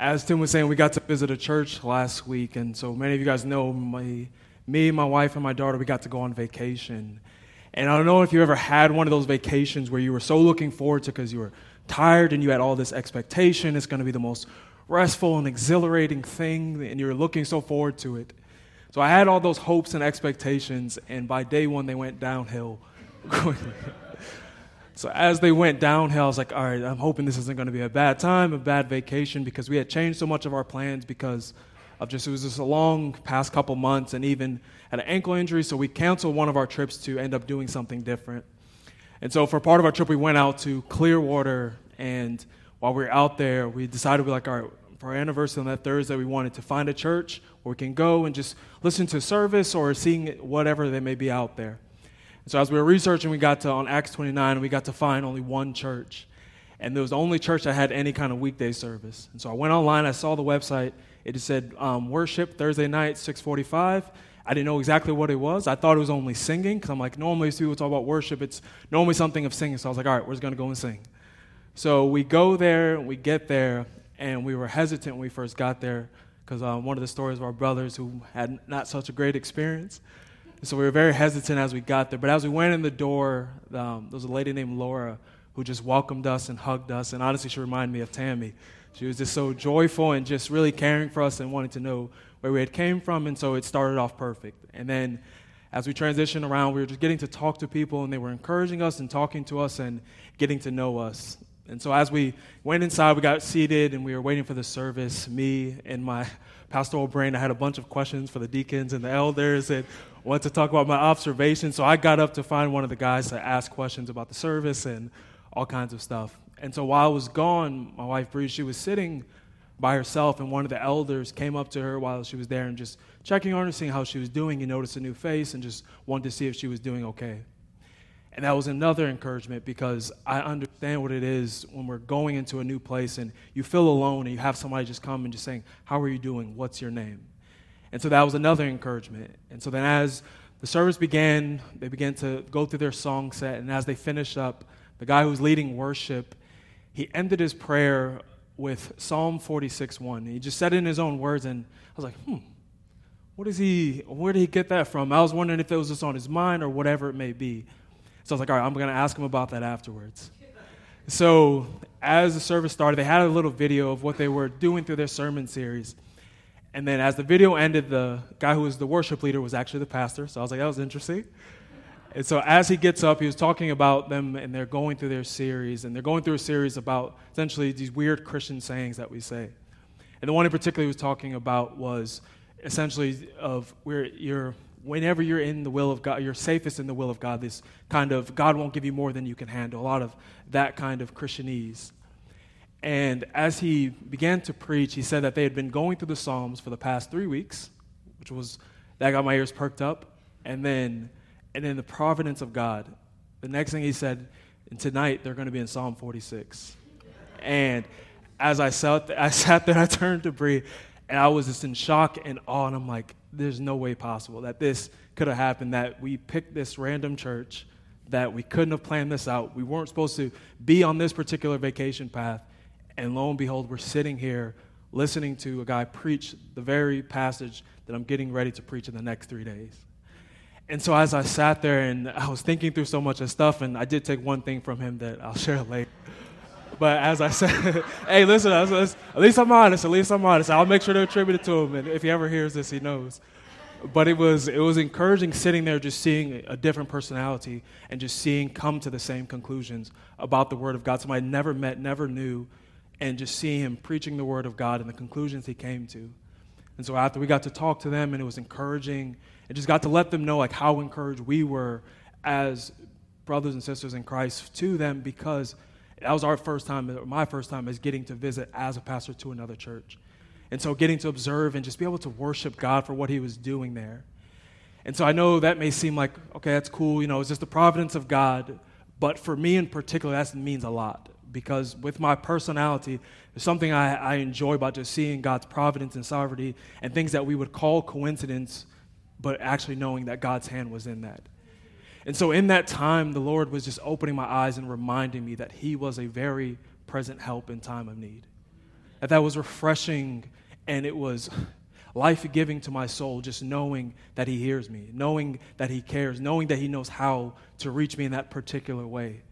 as Tim was saying, we got to visit a church last week, and so many of you guys know my, me, my wife, and my daughter, we got to go on vacation. And I don't know if you ever had one of those vacations where you were so looking forward to because you were tired and you had all this expectation. It's going to be the most restful and exhilarating thing, and you're looking so forward to it. So I had all those hopes and expectations, and by day one, they went downhill so as they went downhill, I was like, all right, I'm hoping this isn't going to be a bad time, a bad vacation, because we had changed so much of our plans because of just, it was just a long past couple months and even had an ankle injury, so we canceled one of our trips to end up doing something different. And so for part of our trip, we went out to Clearwater, and while we were out there, we decided, we like, all right, for our anniversary on that Thursday, we wanted to find a church where we can go and just listen to service or seeing whatever they may be out there. So as we were researching, we got to on Acts 29, and we got to find only one church. And it was the only church that had any kind of weekday service. And so I went online, I saw the website. It just said um, worship Thursday night, 645. I didn't know exactly what it was. I thought it was only singing, because I'm like, normally people talk about worship, it's normally something of singing. So I was like, all right, we're just going to go and sing. So we go there, we get there, and we were hesitant when we first got there, because um, one of the stories of our brothers who had not such a great experience. So we were very hesitant as we got there. But as we went in the door, um, there was a lady named Laura who just welcomed us and hugged us. And honestly, she reminded me of Tammy. She was just so joyful and just really caring for us and wanting to know where we had came from. And so it started off perfect. And then as we transitioned around, we were just getting to talk to people, and they were encouraging us and talking to us and getting to know us. And so as we went inside, we got seated and we were waiting for the service. Me and my pastoral brain, I had a bunch of questions for the deacons and the elders and wanted to talk about my observations. So I got up to find one of the guys to ask questions about the service and all kinds of stuff. And so while I was gone, my wife Bree, she was sitting by herself, and one of the elders came up to her while she was there and just checking on her, seeing how she was doing. He noticed a new face and just wanted to see if she was doing okay. And that was another encouragement because I understand what it is when we're going into a new place and you feel alone and you have somebody just come and just saying, How are you doing? What's your name? And so that was another encouragement. And so then as the service began, they began to go through their song set. And as they finished up, the guy who was leading worship, he ended his prayer with Psalm 46 1. He just said it in his own words, and I was like, hmm, what is he, where did he get that from? I was wondering if it was just on his mind or whatever it may be. So I was like, all right, I'm going to ask him about that afterwards. So as the service started, they had a little video of what they were doing through their sermon series. And then as the video ended, the guy who was the worship leader was actually the pastor. So I was like, that was interesting. And so as he gets up, he was talking about them and they're going through their series. And they're going through a series about essentially these weird Christian sayings that we say. And the one in particular he was talking about was essentially of where you're whenever you're in the will of God, you're safest in the will of God, this kind of God won't give you more than you can handle, a lot of that kind of Christianese. And as he began to preach, he said that they had been going through the Psalms for the past three weeks, which was, that got my ears perked up. And then, and then the providence of God. The next thing he said, and tonight they're going to be in Psalm 46. And as I sat, I sat there, I turned to Bree, and I was just in shock and awe. And I'm like, there's no way possible that this could have happened, that we picked this random church, that we couldn't have planned this out. We weren't supposed to be on this particular vacation path. And lo and behold, we're sitting here listening to a guy preach the very passage that I'm getting ready to preach in the next three days. And so as I sat there and I was thinking through so much of stuff, and I did take one thing from him that I'll share later. But as I said, hey, listen, at least I'm honest. At least I'm honest. I'll make sure to attribute it to him, and if he ever hears this, he knows. But it was it was encouraging sitting there, just seeing a different personality, and just seeing come to the same conclusions about the Word of God. Somebody I never met, never knew, and just see him preaching the word of God and the conclusions he came to. And so after we got to talk to them and it was encouraging, and just got to let them know like how encouraged we were as brothers and sisters in Christ to them because that was our first time, my first time, as getting to visit as a pastor to another church. And so getting to observe and just be able to worship God for what he was doing there. And so I know that may seem like, okay, that's cool, you know, it's just the providence of God. But for me in particular, that means a lot because with my personality, there's something I, I enjoy about just seeing God's providence and sovereignty and things that we would call coincidence, but actually knowing that God's hand was in that. And so in that time, the Lord was just opening my eyes and reminding me that He was a very present help in time of need. That that was refreshing and it was life giving to my soul just knowing that He hears me, knowing that He cares, knowing that He knows how to reach me in that particular way.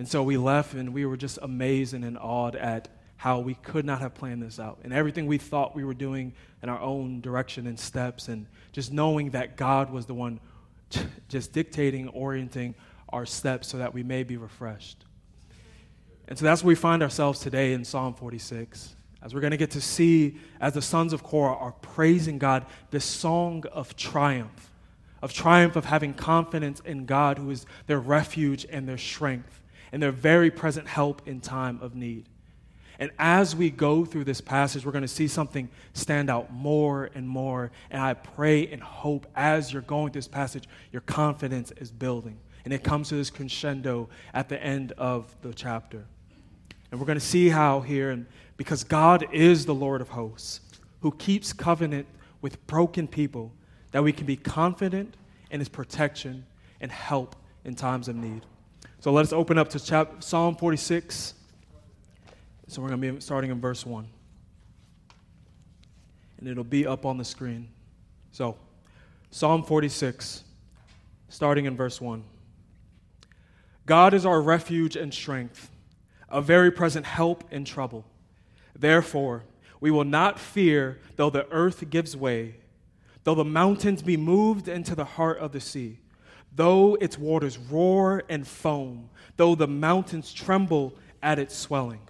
And so we left and we were just amazed and awed at how we could not have planned this out and everything we thought we were doing in our own direction and steps and just knowing that God was the one just dictating, orienting our steps so that we may be refreshed. And so that's where we find ourselves today in Psalm 46. As we're going to get to see, as the sons of Korah are praising God, this song of triumph, of triumph of having confidence in God, who is their refuge and their strength, and their very present help in time of need. And as we go through this passage, we're going to see something stand out more and more. And I pray and hope as you're going through this passage, your confidence is building. And it comes to this crescendo at the end of the chapter. And we're going to see how here, because God is the Lord of hosts, who keeps covenant with broken people, that we can be confident in his protection and help in times of need. So let us open up to chapter, Psalm 46. So we're going to be starting in verse 1. And it'll be up on the screen. So, Psalm 46, starting in verse 1. God is our refuge and strength, a very present help in trouble. Therefore, we will not fear though the earth gives way, though the mountains be moved into the heart of the sea, though its waters roar and foam, though the mountains tremble at its swelling.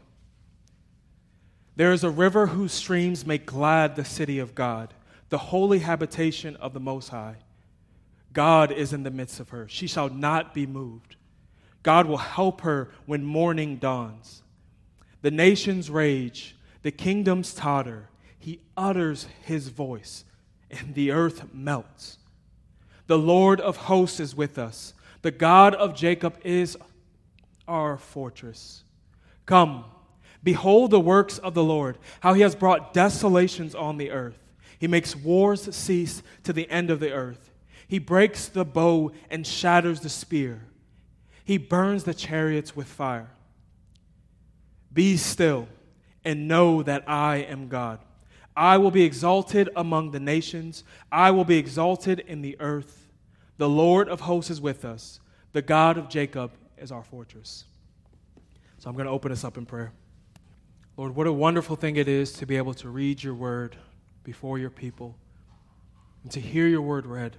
There is a river whose streams make glad the city of God, the holy habitation of the Most High. God is in the midst of her. She shall not be moved. God will help her when morning dawns. The nations rage, the kingdoms totter. He utters his voice, and the earth melts. The Lord of hosts is with us. The God of Jacob is our fortress. Come, Behold the works of the Lord, how he has brought desolations on the earth. He makes wars cease to the end of the earth. He breaks the bow and shatters the spear. He burns the chariots with fire. Be still and know that I am God. I will be exalted among the nations, I will be exalted in the earth. The Lord of hosts is with us, the God of Jacob is our fortress. So I'm going to open us up in prayer. Lord, what a wonderful thing it is to be able to read your word before your people and to hear your word read,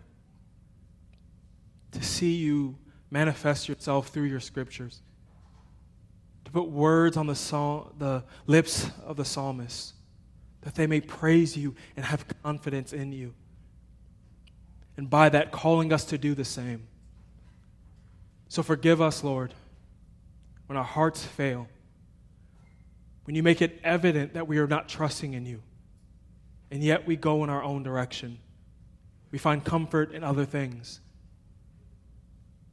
to see you manifest yourself through your scriptures, to put words on the, the lips of the psalmist, that they may praise you and have confidence in you. And by that, calling us to do the same. So forgive us, Lord, when our hearts fail when you make it evident that we are not trusting in you, and yet we go in our own direction. We find comfort in other things.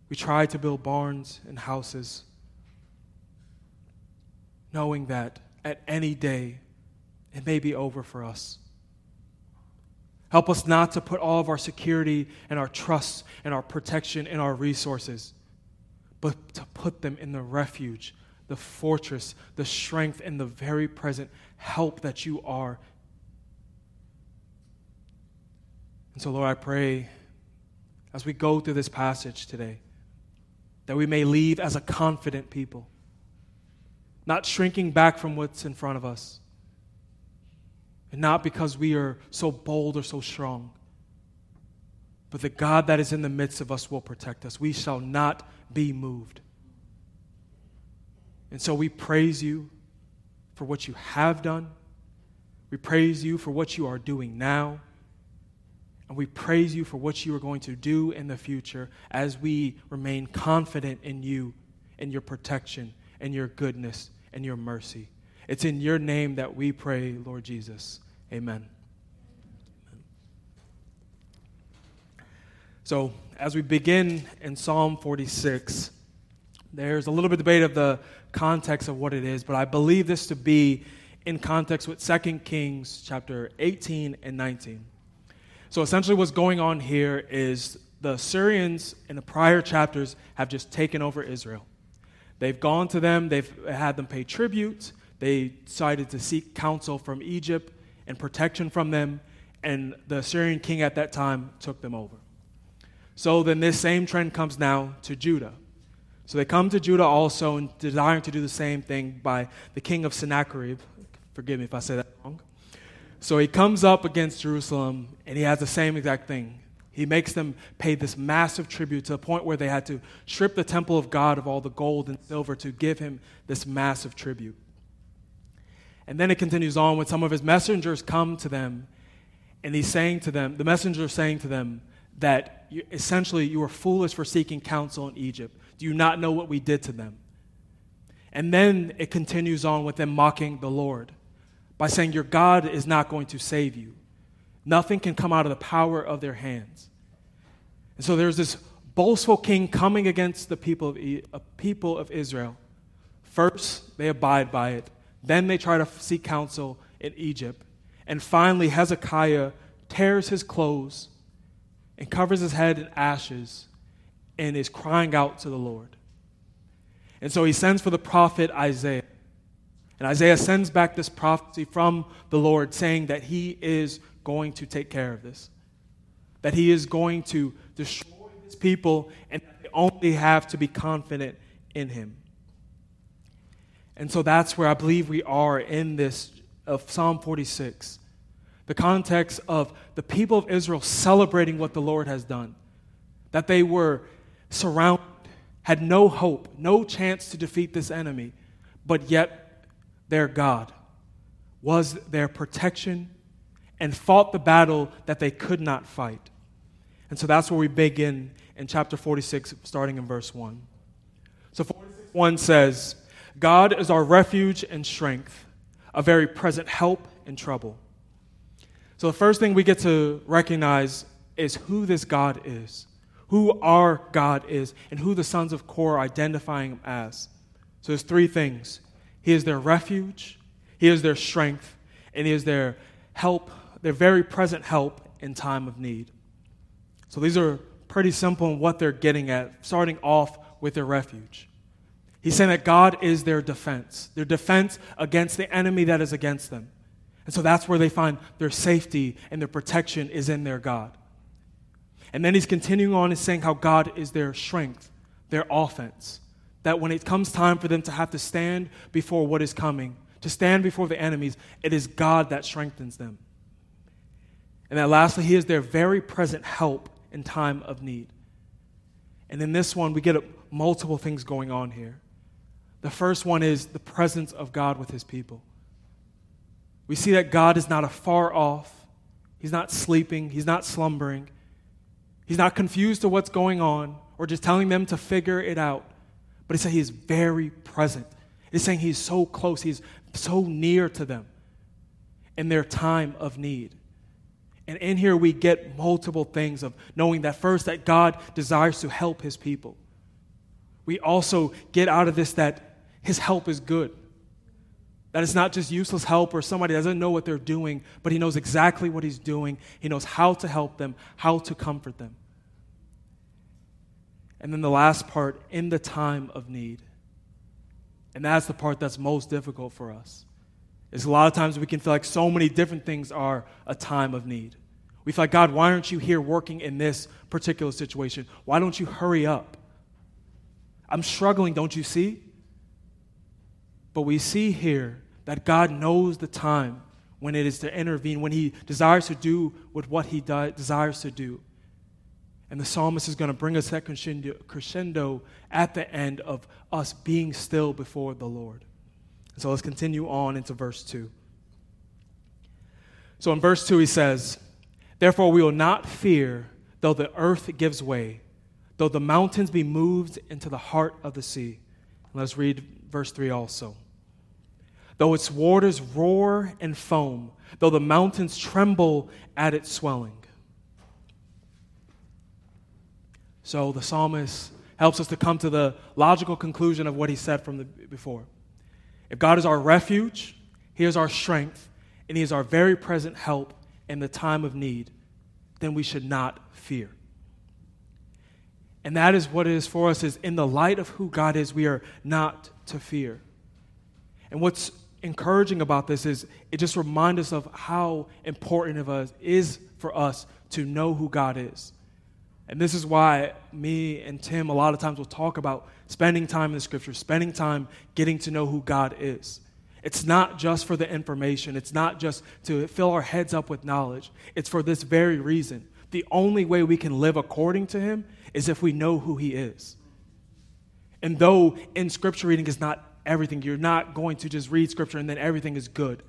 We try to build barns and houses, knowing that at any day it may be over for us. Help us not to put all of our security and our trust and our protection and our resources, but to put them in the refuge the fortress, the strength, and the very present help that you are. And so, Lord, I pray as we go through this passage today that we may leave as a confident people, not shrinking back from what's in front of us, and not because we are so bold or so strong, but the God that is in the midst of us will protect us. We shall not be moved. And so we praise you for what you have done. We praise you for what you are doing now. And we praise you for what you are going to do in the future as we remain confident in you and your protection and your goodness and your mercy. It's in your name that we pray, Lord Jesus. Amen. So, as we begin in Psalm 46, there's a little bit of debate of the context of what it is, but I believe this to be in context with 2 Kings chapter 18 and 19. So essentially, what's going on here is the Assyrians in the prior chapters have just taken over Israel. They've gone to them, they've had them pay tribute, they decided to seek counsel from Egypt and protection from them, and the Assyrian king at that time took them over. So then this same trend comes now to Judah. So they come to Judah also and desiring to do the same thing by the king of Sennacherib. Forgive me if I say that wrong. So he comes up against Jerusalem and he has the same exact thing. He makes them pay this massive tribute to the point where they had to strip the temple of God of all the gold and silver to give him this massive tribute. And then it continues on when some of his messengers come to them and he's saying to them, the messenger is saying to them, that you, essentially you were foolish for seeking counsel in Egypt. Do you not know what we did to them? And then it continues on with them mocking the Lord by saying, Your God is not going to save you. Nothing can come out of the power of their hands. And so there's this boastful king coming against the people of, uh, people of Israel. First, they abide by it. Then they try to seek counsel in Egypt. And finally, Hezekiah tears his clothes and covers his head in ashes and is crying out to the Lord. And so he sends for the prophet Isaiah. And Isaiah sends back this prophecy from the Lord saying that he is going to take care of this, that he is going to destroy his people, and they only have to be confident in him. And so that's where I believe we are in this of Psalm 46 the context of the people of Israel celebrating what the Lord has done. That they were surrounded, had no hope, no chance to defeat this enemy, but yet their God was their protection and fought the battle that they could not fight. And so that's where we begin in chapter 46, starting in verse 1. So 46 1 says, God is our refuge and strength, a very present help in trouble. So, the first thing we get to recognize is who this God is, who our God is, and who the sons of Korah are identifying him as. So, there's three things He is their refuge, He is their strength, and He is their help, their very present help in time of need. So, these are pretty simple in what they're getting at, starting off with their refuge. He's saying that God is their defense, their defense against the enemy that is against them. And so that's where they find their safety and their protection is in their God. And then he's continuing on and saying how God is their strength, their offense. That when it comes time for them to have to stand before what is coming, to stand before the enemies, it is God that strengthens them. And that lastly, he is their very present help in time of need. And in this one, we get multiple things going on here. The first one is the presence of God with his people. We see that God is not afar off. He's not sleeping. He's not slumbering. He's not confused to what's going on or just telling them to figure it out. But he said he is very present. He's saying he's so close. He's so near to them in their time of need. And in here we get multiple things of knowing that first that God desires to help his people. We also get out of this that his help is good. That it's not just useless help or somebody doesn't know what they're doing, but he knows exactly what he's doing. He knows how to help them, how to comfort them. And then the last part, in the time of need. And that's the part that's most difficult for us. Is a lot of times we can feel like so many different things are a time of need. We feel like, God, why aren't you here working in this particular situation? Why don't you hurry up? I'm struggling, don't you see? But we see here that God knows the time when it is to intervene, when He desires to do with what He de- desires to do. And the psalmist is going to bring us that crescendo, crescendo at the end of us being still before the Lord. so let's continue on into verse 2. So in verse 2, he says, Therefore we will not fear, though the earth gives way, though the mountains be moved into the heart of the sea. And let's read verse 3 also though its waters roar and foam, though the mountains tremble at its swelling. So the psalmist helps us to come to the logical conclusion of what he said from the before. If God is our refuge, he is our strength, and he is our very present help in the time of need, then we should not fear. And that is what it is for us is in the light of who God is, we are not to fear. And what's encouraging about this is it just reminds us of how important it is for us to know who God is. And this is why me and Tim a lot of times will talk about spending time in the scripture, spending time getting to know who God is. It's not just for the information, it's not just to fill our heads up with knowledge. It's for this very reason. The only way we can live according to Him is if we know who He is. And though in scripture reading is not everything, you're not going to just read scripture and then everything is good.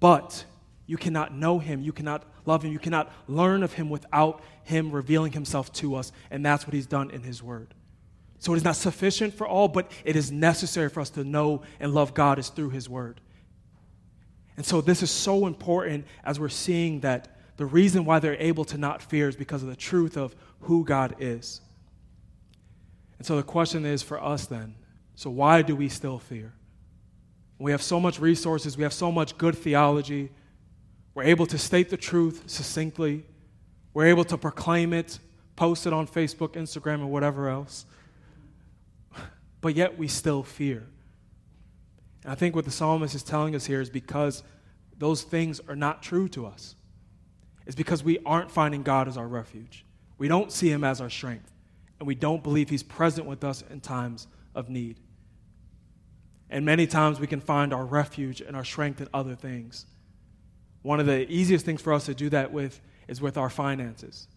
But you cannot know Him, you cannot love Him, you cannot learn of Him without Him revealing Himself to us. And that's what He's done in His Word. So it is not sufficient for all, but it is necessary for us to know and love God is through His Word. And so this is so important as we're seeing that the reason why they're able to not fear is because of the truth of who God is. And so the question is for us then so why do we still fear? We have so much resources, we have so much good theology, we're able to state the truth succinctly, we're able to proclaim it, post it on Facebook, Instagram, and whatever else but yet we still fear. And I think what the psalmist is telling us here is because those things are not true to us. It's because we aren't finding God as our refuge. We don't see Him as our strength, and we don't believe He's present with us in times of need. And many times we can find our refuge and our strength in other things. One of the easiest things for us to do that with is with our finances.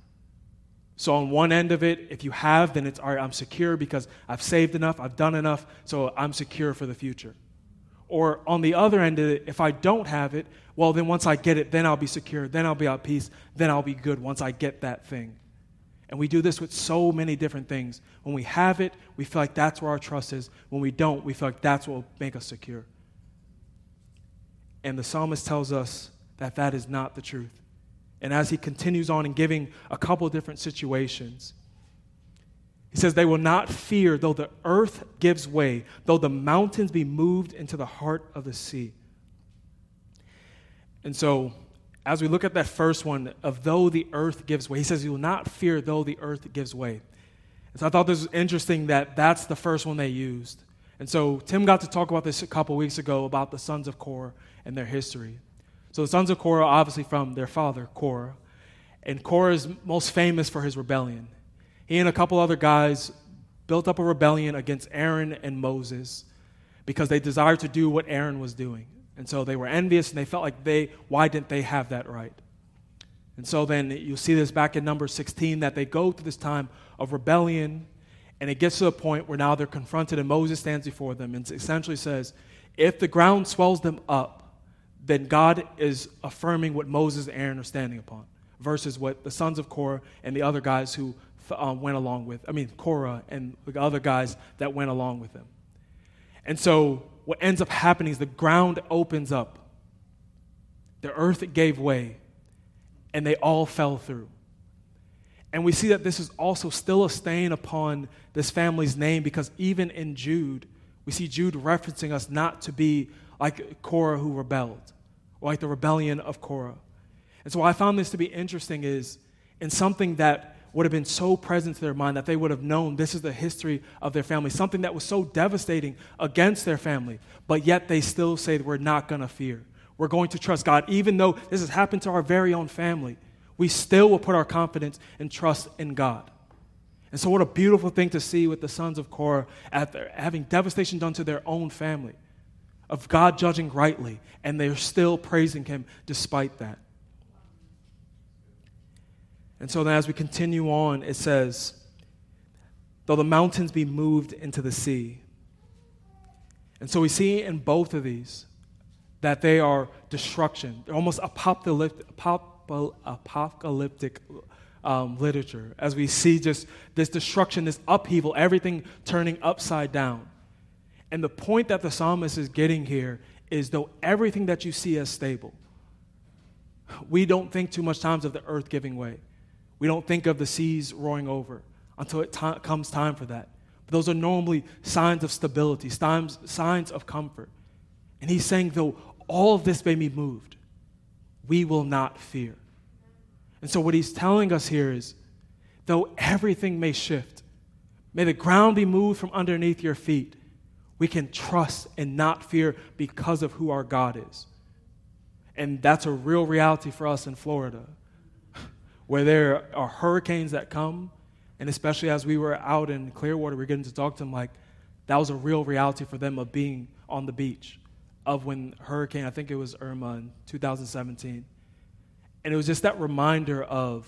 So, on one end of it, if you have, then it's all right, I'm secure because I've saved enough, I've done enough, so I'm secure for the future. Or on the other end of it, if I don't have it, well, then once I get it, then I'll be secure, then I'll be at peace, then I'll be good once I get that thing. And we do this with so many different things. When we have it, we feel like that's where our trust is. When we don't, we feel like that's what will make us secure. And the psalmist tells us that that is not the truth. And as he continues on in giving a couple different situations, he says, They will not fear though the earth gives way, though the mountains be moved into the heart of the sea. And so, as we look at that first one of though the earth gives way, he says, You will not fear though the earth gives way. And so I thought this was interesting that that's the first one they used. And so Tim got to talk about this a couple weeks ago about the sons of Korah and their history. So the sons of Korah, obviously from their father, Korah. And Korah is most famous for his rebellion. He and a couple other guys built up a rebellion against Aaron and Moses because they desired to do what Aaron was doing. And so they were envious and they felt like they, why didn't they have that right? And so then you see this back in number 16 that they go through this time of rebellion and it gets to a point where now they're confronted and Moses stands before them and essentially says, if the ground swells them up, then God is affirming what Moses and Aaron are standing upon versus what the sons of Korah and the other guys who um, went along with, I mean, Korah and the other guys that went along with them. And so what ends up happening is the ground opens up, the earth gave way, and they all fell through. And we see that this is also still a stain upon this family's name because even in Jude, we see Jude referencing us not to be like Korah who rebelled or like the rebellion of Korah. And so, I found this to be interesting is in something that would have been so present to their mind that they would have known this is the history of their family, something that was so devastating against their family, but yet they still say we're not going to fear. We're going to trust God. Even though this has happened to our very own family, we still will put our confidence and trust in God. And so, what a beautiful thing to see with the sons of Korah after having devastation done to their own family of God judging rightly, and they're still praising Him despite that. And so then, as we continue on, it says, Though the mountains be moved into the sea. And so we see in both of these that they are destruction. They're almost apocalyptic, um, literature as we see just this destruction, this upheaval, everything turning upside down. And the point that the psalmist is getting here is though everything that you see as stable, we don't think too much times of the earth giving way. We don't think of the seas roaring over until it t- comes time for that. But those are normally signs of stability, signs, signs of comfort. And he's saying, though all of this may be moved, we will not fear. And so, what he's telling us here is though everything may shift, may the ground be moved from underneath your feet, We can trust and not fear because of who our God is. And that's a real reality for us in Florida, where there are hurricanes that come, and especially as we were out in Clearwater, we are getting to talk to them like that was a real reality for them of being on the beach, of when hurricane, I think it was Irma in 2017. And it was just that reminder of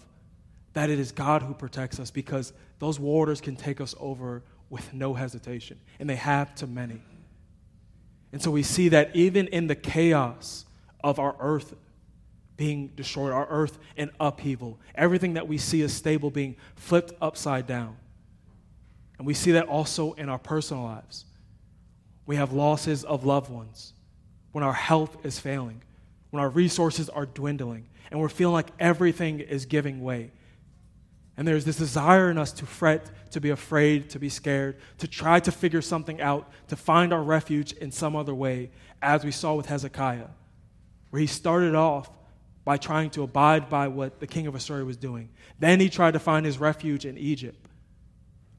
that it is God who protects us because those waters can take us over with no hesitation, and they have to many. And so we see that even in the chaos of our earth being destroyed, our earth in upheaval, everything that we see as stable being flipped upside down. And we see that also in our personal lives. We have losses of loved ones, when our health is failing, when our resources are dwindling, and we're feeling like everything is giving way. And there's this desire in us to fret, to be afraid, to be scared, to try to figure something out, to find our refuge in some other way, as we saw with Hezekiah, where he started off by trying to abide by what the king of Assyria was doing. Then he tried to find his refuge in Egypt.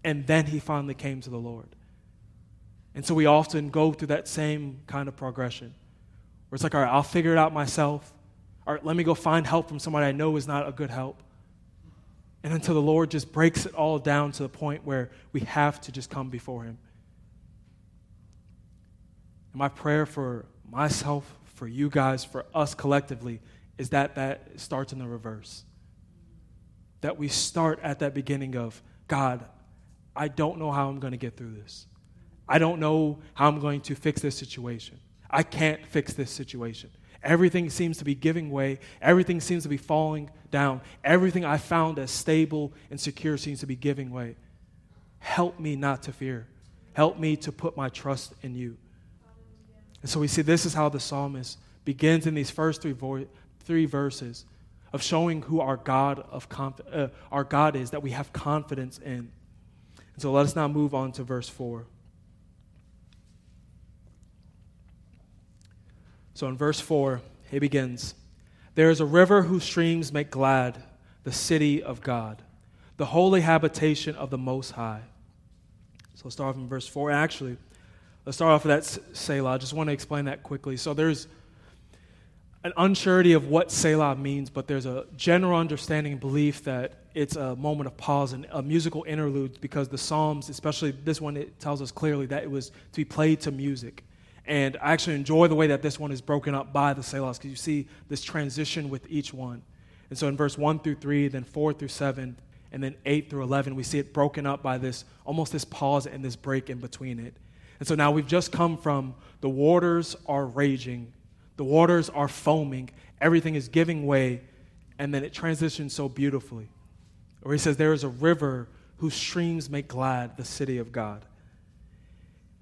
And then he finally came to the Lord. And so we often go through that same kind of progression where it's like, all right, I'll figure it out myself. All right, let me go find help from somebody I know is not a good help. And until the Lord just breaks it all down to the point where we have to just come before Him. And my prayer for myself, for you guys, for us collectively, is that that starts in the reverse. That we start at that beginning of, God, I don't know how I'm going to get through this. I don't know how I'm going to fix this situation. I can't fix this situation. Everything seems to be giving way. Everything seems to be falling down. Everything I found as stable and secure seems to be giving way. Help me not to fear. Help me to put my trust in you. And so we see this is how the psalmist begins in these first three, vo- three verses of showing who our God, of conf- uh, our God is, that we have confidence in. And so let us now move on to verse 4. So in verse 4, he begins There is a river whose streams make glad the city of God, the holy habitation of the Most High. So let's start off in verse 4. Actually, let's start off with that Selah. I just want to explain that quickly. So there's an unsurety of what Selah means, but there's a general understanding and belief that it's a moment of pause and a musical interlude because the Psalms, especially this one, it tells us clearly that it was to be played to music. And I actually enjoy the way that this one is broken up by the Selahs because you see this transition with each one. And so in verse 1 through 3, then 4 through 7, and then 8 through 11, we see it broken up by this almost this pause and this break in between it. And so now we've just come from the waters are raging, the waters are foaming, everything is giving way, and then it transitions so beautifully. Where he says, There is a river whose streams make glad the city of God.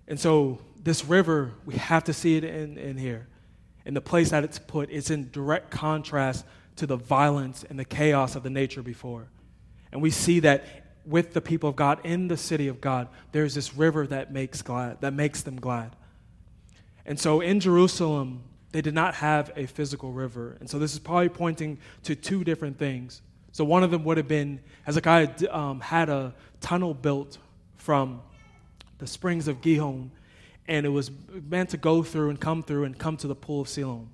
And so this river, we have to see it in, in here. In the place that it's put, it's in direct contrast to the violence and the chaos of the nature before. And we see that with the people of God in the city of God, there's this river that makes glad, that makes them glad. And so in Jerusalem, they did not have a physical river. And so this is probably pointing to two different things. So one of them would have been Hezekiah um, had a tunnel built from the springs of Gihon and it was meant to go through and come through and come to the pool of Siloam.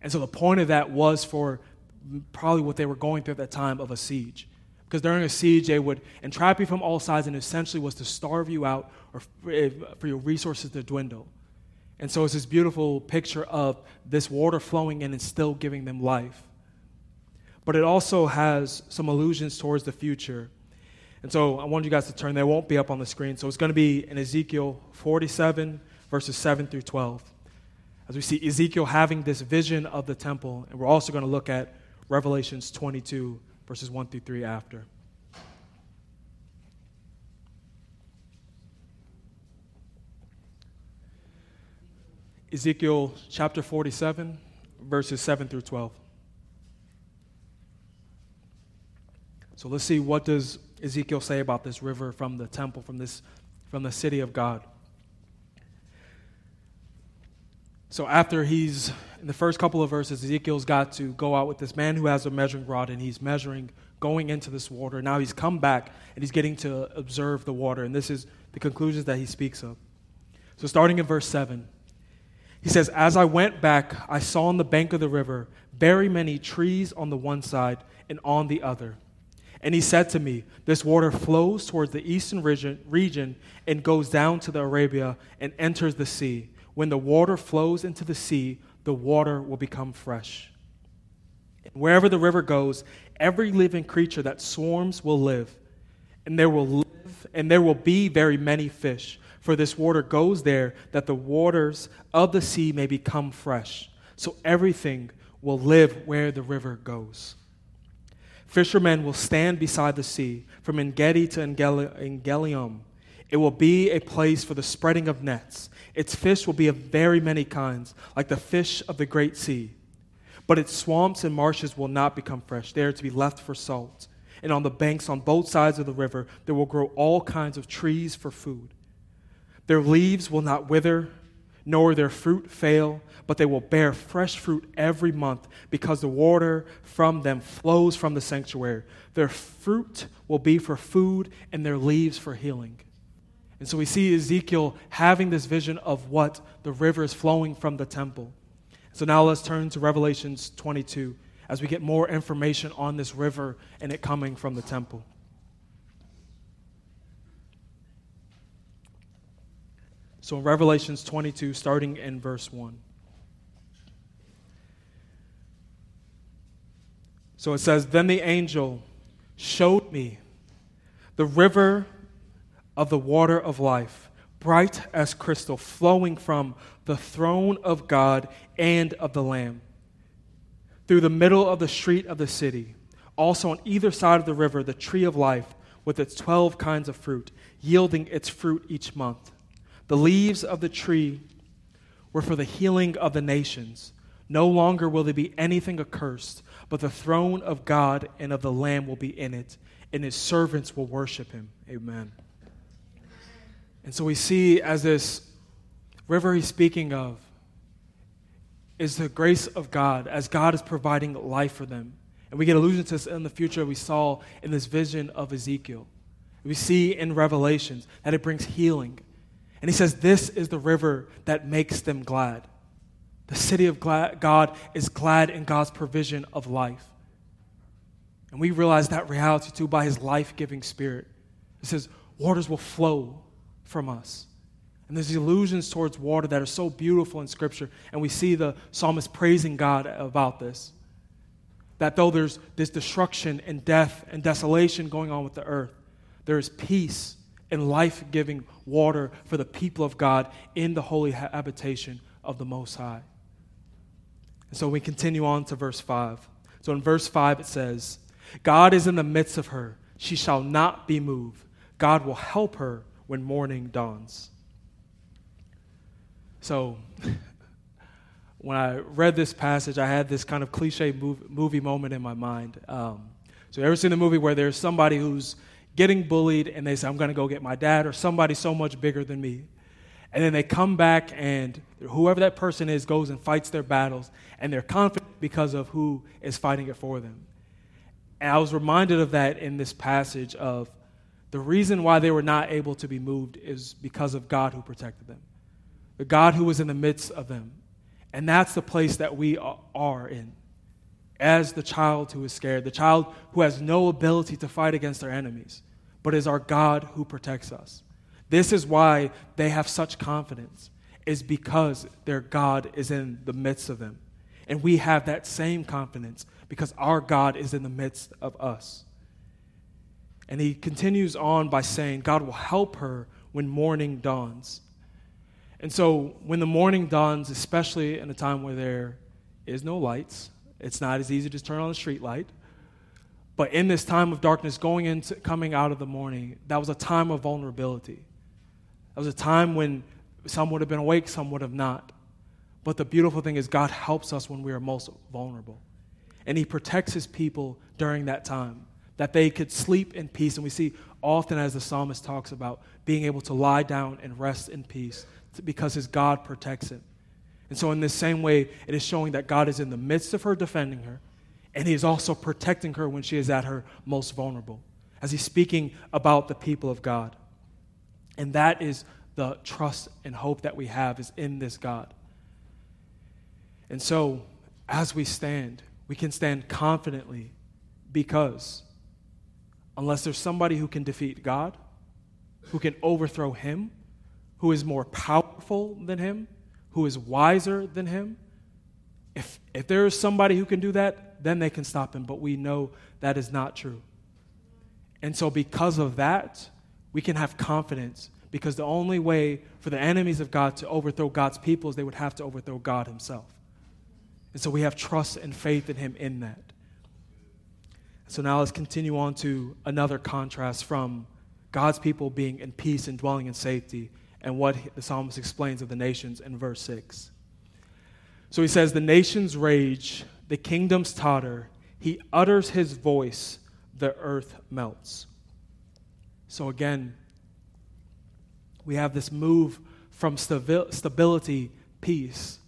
And so the point of that was for probably what they were going through at that time of a siege. Because during a siege, they would entrap you from all sides, and essentially was to starve you out or for your resources to dwindle. And so it's this beautiful picture of this water flowing in and still giving them life. But it also has some allusions towards the future and so I want you guys to turn. It won't be up on the screen. So it's going to be in Ezekiel 47, verses 7 through 12. As we see Ezekiel having this vision of the temple, and we're also going to look at Revelations 22, verses 1 through 3 after. Ezekiel chapter 47, verses 7 through 12. So let's see what does Ezekiel say about this river from the temple, from this from the city of God. So after he's in the first couple of verses, Ezekiel's got to go out with this man who has a measuring rod and he's measuring going into this water. Now he's come back and he's getting to observe the water, and this is the conclusions that he speaks of. So, starting in verse 7, he says, As I went back, I saw on the bank of the river very many trees on the one side and on the other. And he said to me, This water flows towards the eastern region, and goes down to the Arabia and enters the sea. When the water flows into the sea, the water will become fresh. And wherever the river goes, every living creature that swarms will live, and there will live, and there will be very many fish. For this water goes there, that the waters of the sea may become fresh. So everything will live where the river goes. Fishermen will stand beside the sea, from Engedi to Eneglaim. It will be a place for the spreading of nets. Its fish will be of very many kinds, like the fish of the great sea. But its swamps and marshes will not become fresh. They are to be left for salt. And on the banks on both sides of the river, there will grow all kinds of trees for food. Their leaves will not wither, nor their fruit fail, but they will bear fresh fruit every month because the water from them flows from the sanctuary. Their fruit will be for food and their leaves for healing. And so we see Ezekiel having this vision of what the river is flowing from the temple. So now let's turn to Revelations 22 as we get more information on this river and it coming from the temple. So in Revelations 22, starting in verse 1. So it says, Then the angel showed me the river of the water of life, bright as crystal, flowing from the throne of God and of the Lamb, through the middle of the street of the city. Also on either side of the river, the tree of life with its 12 kinds of fruit, yielding its fruit each month. The leaves of the tree were for the healing of the nations. No longer will there be anything accursed, but the throne of God and of the Lamb will be in it, and his servants will worship him. Amen. And so we see as this river he's speaking of is the grace of God, as God is providing life for them. And we get allusion to this in the future we saw in this vision of Ezekiel. We see in Revelations that it brings healing and he says, This is the river that makes them glad. The city of God is glad in God's provision of life. And we realize that reality too by his life giving spirit. It says, Waters will flow from us. And there's allusions towards water that are so beautiful in Scripture. And we see the psalmist praising God about this. That though there's this destruction and death and desolation going on with the earth, there is peace and life giving water for the people of God in the holy habitation of the Most High. And so we continue on to verse 5. So in verse 5, it says, God is in the midst of her. She shall not be moved. God will help her when morning dawns. So, when I read this passage, I had this kind of cliche movie moment in my mind. Um, so, you ever seen the movie where there's somebody who's getting bullied and they say, I'm going to go get my dad or somebody so much bigger than me. And then they come back and whoever that person is goes and fights their battles and they're confident because of who is fighting it for them. And I was reminded of that in this passage of the reason why they were not able to be moved is because of God who protected them. The God who was in the midst of them. And that's the place that we are in as the child who is scared, the child who has no ability to fight against their enemies but is our God who protects us. This is why they have such confidence, is because their God is in the midst of them. And we have that same confidence because our God is in the midst of us. And he continues on by saying, God will help her when morning dawns. And so, when the morning dawns, especially in a time where there is no lights, it's not as easy to turn on the street light. But in this time of darkness, going into coming out of the morning, that was a time of vulnerability. That was a time when some would have been awake, some would have not. But the beautiful thing is, God helps us when we are most vulnerable. And He protects His people during that time, that they could sleep in peace. And we see often, as the psalmist talks about, being able to lie down and rest in peace because His God protects him. And so, in this same way, it is showing that God is in the midst of her, defending her, and he is also protecting her when she is at her most vulnerable, as he's speaking about the people of God. And that is the trust and hope that we have is in this God. And so, as we stand, we can stand confidently because unless there's somebody who can defeat God, who can overthrow him, who is more powerful than him, who is wiser than him, if, if there is somebody who can do that, then they can stop him. But we know that is not true. And so, because of that, we can have confidence because the only way for the enemies of God to overthrow God's people is they would have to overthrow God Himself. And so we have trust and faith in Him in that. So now let's continue on to another contrast from God's people being in peace and dwelling in safety and what the psalmist explains of the nations in verse 6. So he says, The nations rage, the kingdoms totter, he utters his voice, the earth melts. So again, we have this move from stability, peace,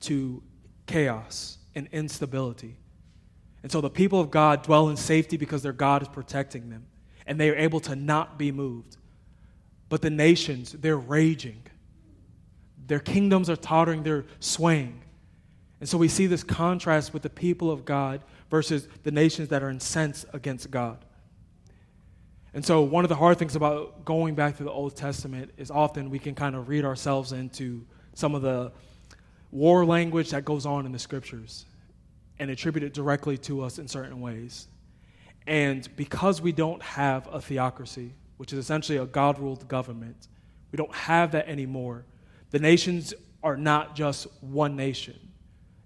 to chaos and instability. And so the people of God dwell in safety because their God is protecting them, and they are able to not be moved. But the nations, they're raging. Their kingdoms are tottering, they're swaying. And so we see this contrast with the people of God versus the nations that are incensed against God. And so, one of the hard things about going back to the Old Testament is often we can kind of read ourselves into some of the war language that goes on in the scriptures and attribute it directly to us in certain ways. And because we don't have a theocracy, which is essentially a God ruled government, we don't have that anymore. The nations are not just one nation.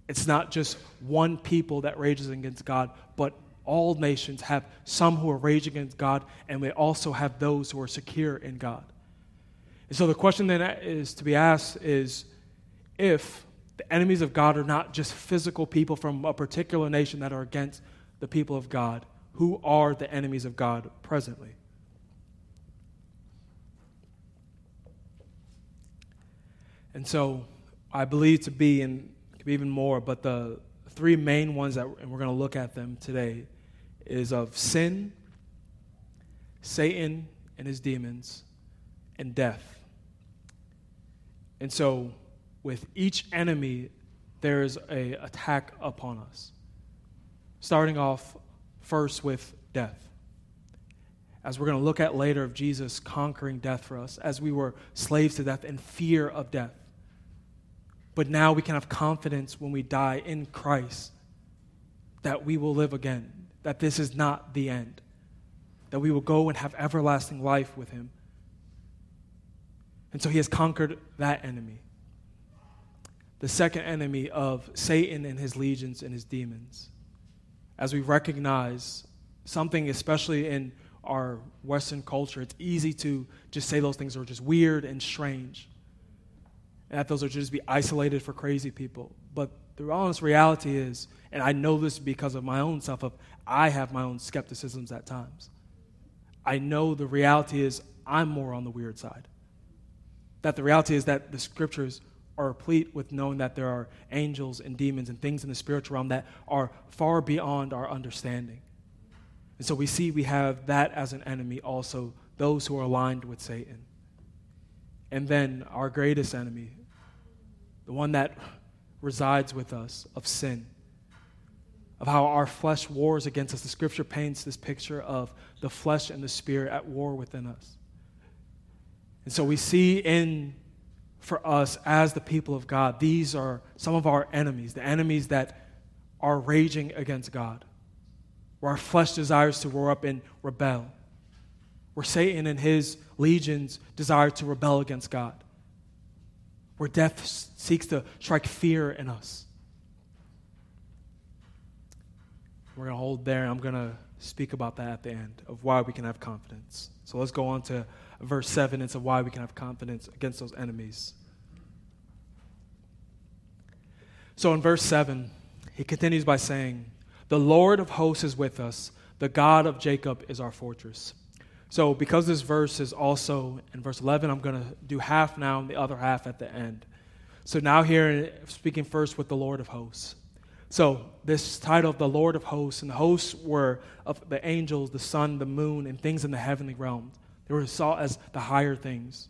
It's not just one people that rages against God, but all nations have some who are raging against God, and we also have those who are secure in God. And so the question then is to be asked is if the enemies of God are not just physical people from a particular nation that are against the people of God, who are the enemies of God presently? And so I believe to be, be even more, but the three main ones that and we're going to look at them today is of sin, Satan and his demons, and death. And so, with each enemy, there is a attack upon us. Starting off first with death. As we're going to look at later of Jesus conquering death for us, as we were slaves to death and fear of death. But now we can have confidence when we die in Christ that we will live again that this is not the end, that we will go and have everlasting life with him. And so he has conquered that enemy. The second enemy of Satan and his legions and his demons. As we recognize something, especially in our Western culture, it's easy to just say those things are just weird and strange. And that those are just be isolated for crazy people. But the honest reality is, and I know this because of my own self, of I have my own skepticisms at times. I know the reality is I'm more on the weird side. That the reality is that the scriptures are replete with knowing that there are angels and demons and things in the spiritual realm that are far beyond our understanding. And so we see we have that as an enemy also, those who are aligned with Satan. And then our greatest enemy, the one that resides with us of sin of how our flesh wars against us. The scripture paints this picture of the flesh and the spirit at war within us. And so we see in for us as the people of God, these are some of our enemies, the enemies that are raging against God, where our flesh desires to roar up and rebel, where Satan and his legions desire to rebel against God, where death seeks to strike fear in us We're going to hold there. I'm going to speak about that at the end of why we can have confidence. So let's go on to verse 7 and so why we can have confidence against those enemies. So in verse 7, he continues by saying, The Lord of hosts is with us, the God of Jacob is our fortress. So, because this verse is also in verse 11, I'm going to do half now and the other half at the end. So, now here, speaking first with the Lord of hosts. So, this title of the Lord of hosts, and the hosts were of the angels, the sun, the moon, and things in the heavenly realm. They were saw as the higher things.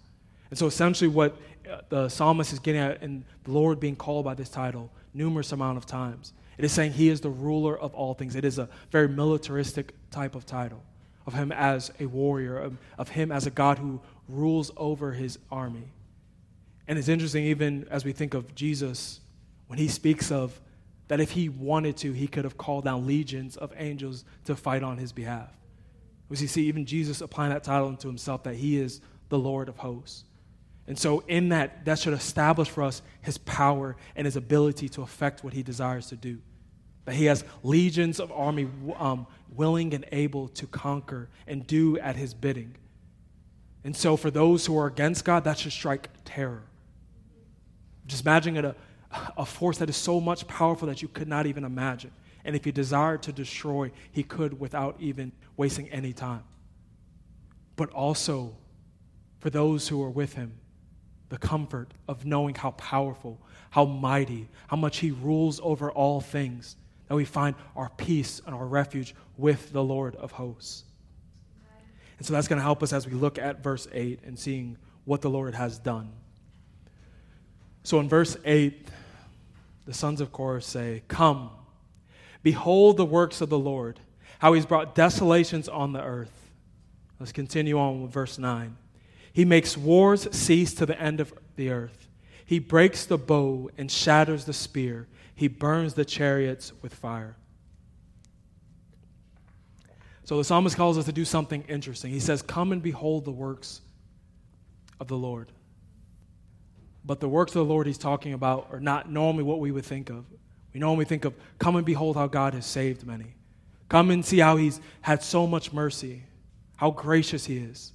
And so essentially, what uh, the psalmist is getting at, and the Lord being called by this title numerous amount of times, it is saying he is the ruler of all things. It is a very militaristic type of title of him as a warrior, of, of him as a God who rules over his army. And it's interesting, even as we think of Jesus, when he speaks of that if he wanted to, he could have called down legions of angels to fight on his behalf. As you see, even Jesus applying that title unto himself, that he is the Lord of hosts. And so, in that, that should establish for us his power and his ability to effect what he desires to do. That he has legions of army um, willing and able to conquer and do at his bidding. And so, for those who are against God, that should strike terror. Just imagine a, a force that is so much powerful that you could not even imagine. And if he desired to destroy, he could without even wasting any time. But also, for those who are with him, the comfort of knowing how powerful, how mighty, how much He rules over all things, that we find our peace and our refuge with the Lord of hosts. And so that's going to help us as we look at verse 8 and seeing what the Lord has done. So in verse 8, the sons of Korah say, Come, behold the works of the Lord, how he's brought desolations on the earth. Let's continue on with verse 9. He makes wars cease to the end of the earth. He breaks the bow and shatters the spear. He burns the chariots with fire. So the psalmist calls us to do something interesting. He says, Come and behold the works of the Lord. But the works of the Lord he's talking about are not normally what we would think of. We normally think of, Come and behold how God has saved many. Come and see how he's had so much mercy, how gracious he is.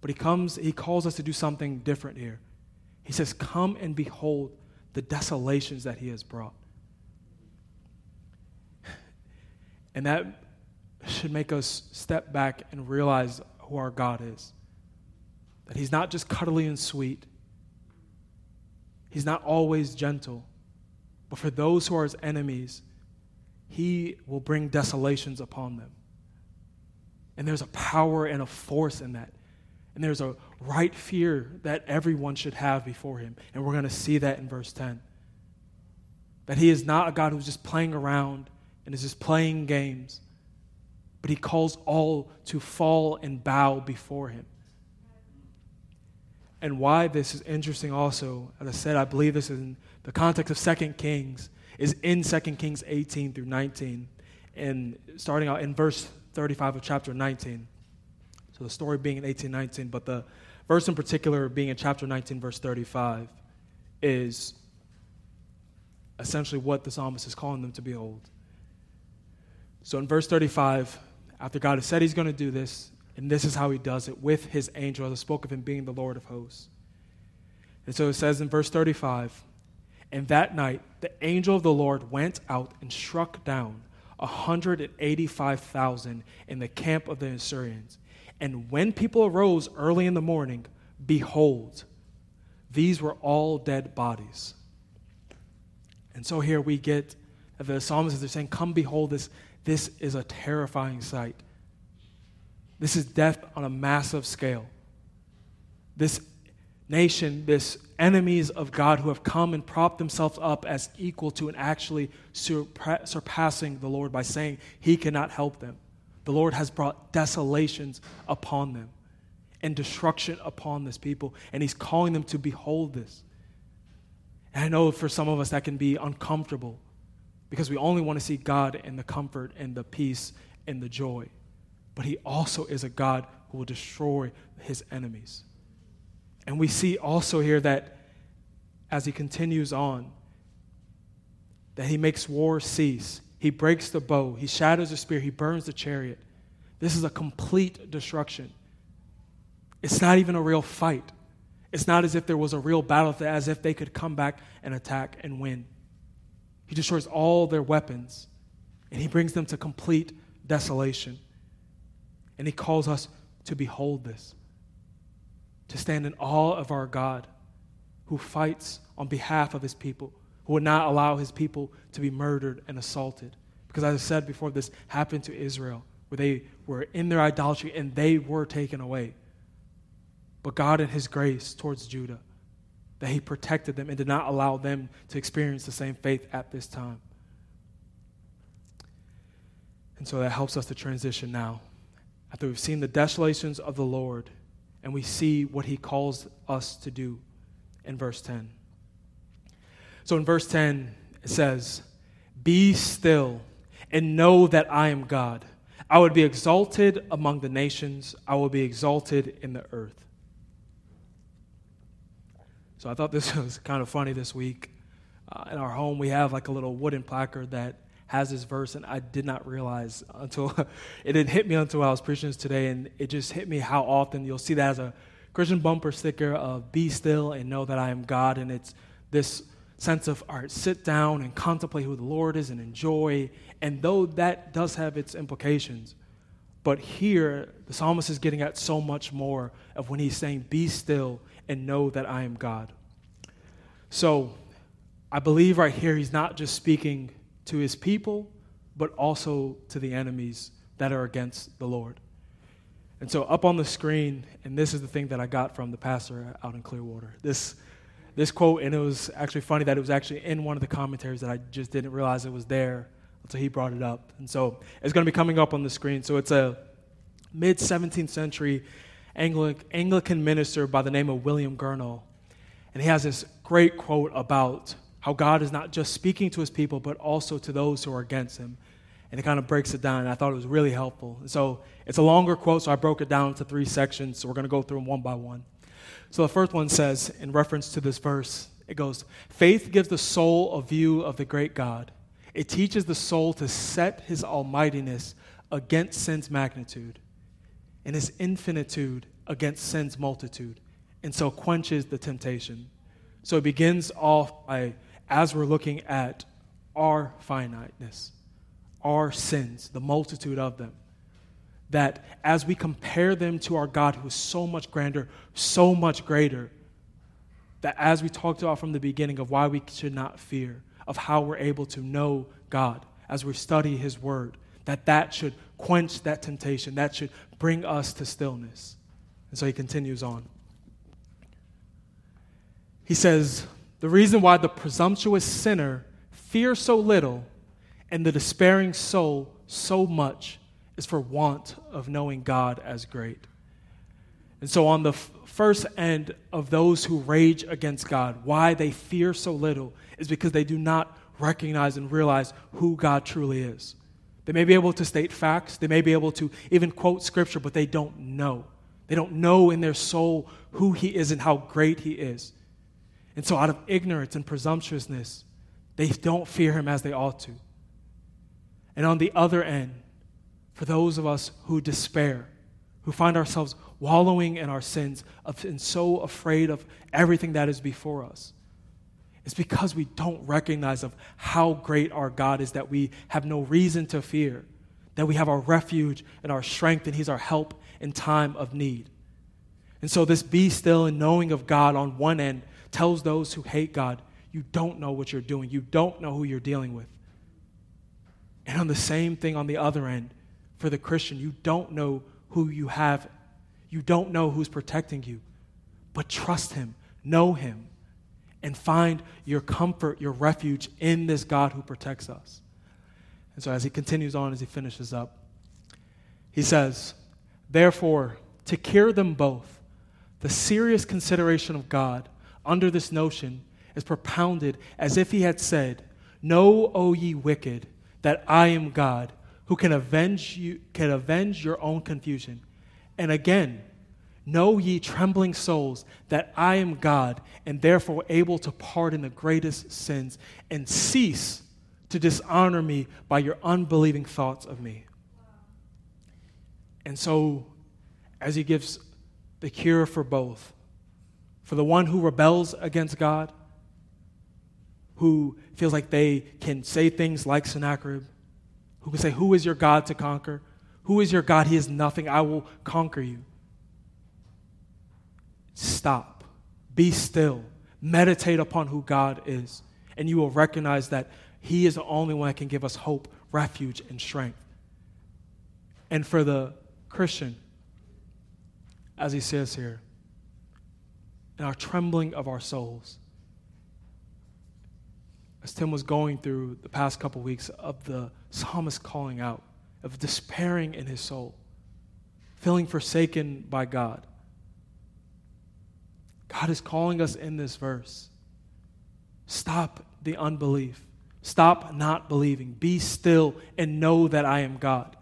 But he comes, he calls us to do something different here. He says, Come and behold the desolations that he has brought. And that should make us step back and realize who our God is. That he's not just cuddly and sweet, he's not always gentle. But for those who are his enemies, he will bring desolations upon them. And there's a power and a force in that. And there's a right fear that everyone should have before him. And we're going to see that in verse 10. That he is not a God who's just playing around and is just playing games, but he calls all to fall and bow before him. And why this is interesting also, as I said, I believe this is in the context of 2 Kings, is in 2 Kings 18 through 19, and starting out in verse 35 of chapter 19. The story being in 1819, but the verse in particular being in chapter 19, verse 35, is essentially what the psalmist is calling them to behold. So in verse 35, after God has said he's going to do this, and this is how he does it with his angel, as I spoke of him being the Lord of hosts. And so it says in verse 35, and that night the angel of the Lord went out and struck down 185,000 in the camp of the Assyrians and when people arose early in the morning, behold, these were all dead bodies. And so here we get the psalmist is saying, Come behold this. This is a terrifying sight. This is death on a massive scale. This nation, this enemies of God who have come and propped themselves up as equal to and actually surpassing the Lord by saying he cannot help them. The Lord has brought desolations upon them and destruction upon this people, and He's calling them to behold this. And I know for some of us that can be uncomfortable because we only want to see God in the comfort and the peace and the joy. But He also is a God who will destroy His enemies. And we see also here that as He continues on, that He makes war cease he breaks the bow, he shatters the spear, he burns the chariot. This is a complete destruction. It's not even a real fight. It's not as if there was a real battle, as if they could come back and attack and win. He destroys all their weapons and he brings them to complete desolation. And he calls us to behold this, to stand in awe of our God who fights on behalf of his people who would not allow his people to be murdered and assaulted. Because as I said before, this happened to Israel, where they were in their idolatry and they were taken away. but God, in His grace towards Judah, that He protected them and did not allow them to experience the same faith at this time. And so that helps us to transition now. After we've seen the desolations of the Lord and we see what He calls us to do in verse 10. So in verse 10, it says, Be still and know that I am God. I would be exalted among the nations, I will be exalted in the earth. So I thought this was kind of funny this week. Uh, in our home, we have like a little wooden placard that has this verse, and I did not realize until it didn't hit me until I was preaching this today, and it just hit me how often you'll see that as a Christian bumper sticker of "Be still and know that I am God," and it's this sense of right, sit down and contemplate who the Lord is and enjoy. And though that does have its implications, but here the psalmist is getting at so much more of when he's saying, "Be still and know that I am God." So, I believe right here he's not just speaking to his people, but also to the enemies that are against the Lord. And so, up on the screen, and this is the thing that I got from the pastor out in Clearwater. This, this quote, and it was actually funny that it was actually in one of the commentaries that I just didn't realize it was there until he brought it up. And so, it's going to be coming up on the screen. So, it's a mid 17th century Anglic, Anglican minister by the name of William Gurnall. And he has this great quote about how God is not just speaking to his people, but also to those who are against him. And it kind of breaks it down, and I thought it was really helpful. And so it's a longer quote, so I broke it down into three sections, so we're going to go through them one by one. So the first one says, in reference to this verse, it goes Faith gives the soul a view of the great God. It teaches the soul to set his almightiness against sin's magnitude and his infinitude against sin's multitude, and so quenches the temptation. So it begins off by as we're looking at our finiteness, our sins, the multitude of them, that as we compare them to our God who is so much grander, so much greater, that as we talked about from the beginning of why we should not fear, of how we're able to know God as we study His Word, that that should quench that temptation, that should bring us to stillness. And so he continues on. He says, the reason why the presumptuous sinner fears so little and the despairing soul so much is for want of knowing God as great. And so, on the f- first end of those who rage against God, why they fear so little is because they do not recognize and realize who God truly is. They may be able to state facts, they may be able to even quote scripture, but they don't know. They don't know in their soul who He is and how great He is. And so, out of ignorance and presumptuousness, they don't fear him as they ought to. And on the other end, for those of us who despair, who find ourselves wallowing in our sins and so afraid of everything that is before us, it's because we don't recognize of how great our God is that we have no reason to fear, that we have our refuge and our strength, and He's our help in time of need. And so, this be still and knowing of God on one end tells those who hate God, you don't know what you're doing. You don't know who you're dealing with. And on the same thing on the other end, for the Christian, you don't know who you have. You don't know who's protecting you. But trust Him, know Him, and find your comfort, your refuge in this God who protects us. And so as he continues on, as he finishes up, he says, Therefore, to cure them both, the serious consideration of God under this notion is propounded as if he had said, Know, O ye wicked, that I am God, who can avenge you can avenge your own confusion. And again, know ye trembling souls that I am God, and therefore able to pardon the greatest sins, and cease to dishonor me by your unbelieving thoughts of me. And so, as he gives the cure for both, for the one who rebels against God, who feels like they can say things like Sennacherib, who can say, Who is your God to conquer? Who is your God? He is nothing. I will conquer you. Stop. Be still. Meditate upon who God is. And you will recognize that He is the only one that can give us hope, refuge, and strength. And for the Christian, as he says here, in our trembling of our souls. As Tim was going through the past couple weeks of the psalmist calling out, of despairing in his soul, feeling forsaken by God. God is calling us in this verse. Stop the unbelief. Stop not believing. Be still and know that I am God.